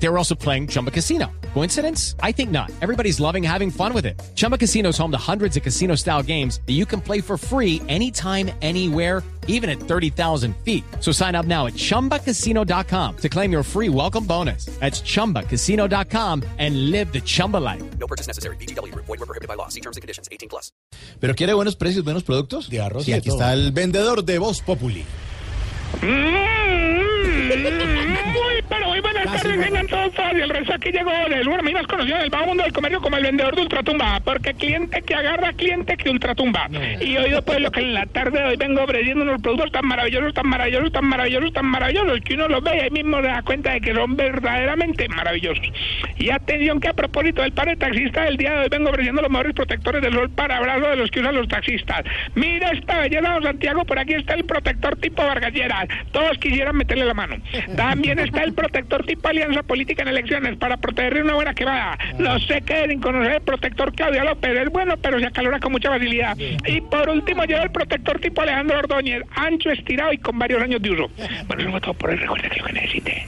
They were also playing Chumba Casino. Coincidence? I think not. Everybody's loving having fun with it. Chumba Casino is home to hundreds of casino style games that you can play for free anytime, anywhere, even at 30,000 feet. So sign up now at chumbacasino.com to claim your free welcome bonus. That's chumbacasino.com and live the Chumba life. No purchase necessary. BGW. Void were prohibited by law. See terms and conditions. 18 plus. ¿Pero quiere buenos precios, buenos productos? De arroz y y de aquí todo. está el vendedor de Voz Populi. Mm. Muy, pero muy buenas tardes, vengan todos y el resto aquí llegó del lugar más conocido del bajo mundo del comercio como el vendedor de ultratumba, porque cliente que agarra, cliente que ultratumba. Y hoy después lo que en la tarde de hoy vengo ofreciendo unos productos tan maravillosos, tan maravillosos, tan maravillosos, tan maravillosos, que uno los ve y ahí mismo se da cuenta de que son verdaderamente maravillosos. Y atención que a propósito del paro de taxista del día de hoy vengo ofreciendo los mejores protectores del sol para abrazo de los que usan los taxistas. Mira esta belleza, don Santiago, por aquí está el protector tipo Vargalleras. Todos quisieran meterle la mano. También está el protector tipo Alianza Política en elecciones para proteger una buena quemada. No sé qué deben conocer el protector Claudia López. Es bueno, pero se acalora con mucha facilidad. Y por último lleva el protector tipo Alejandro Ordóñez, ancho, estirado y con varios años de uso. Bueno, eso fue todo por hoy. Recuerde que lo que necesite.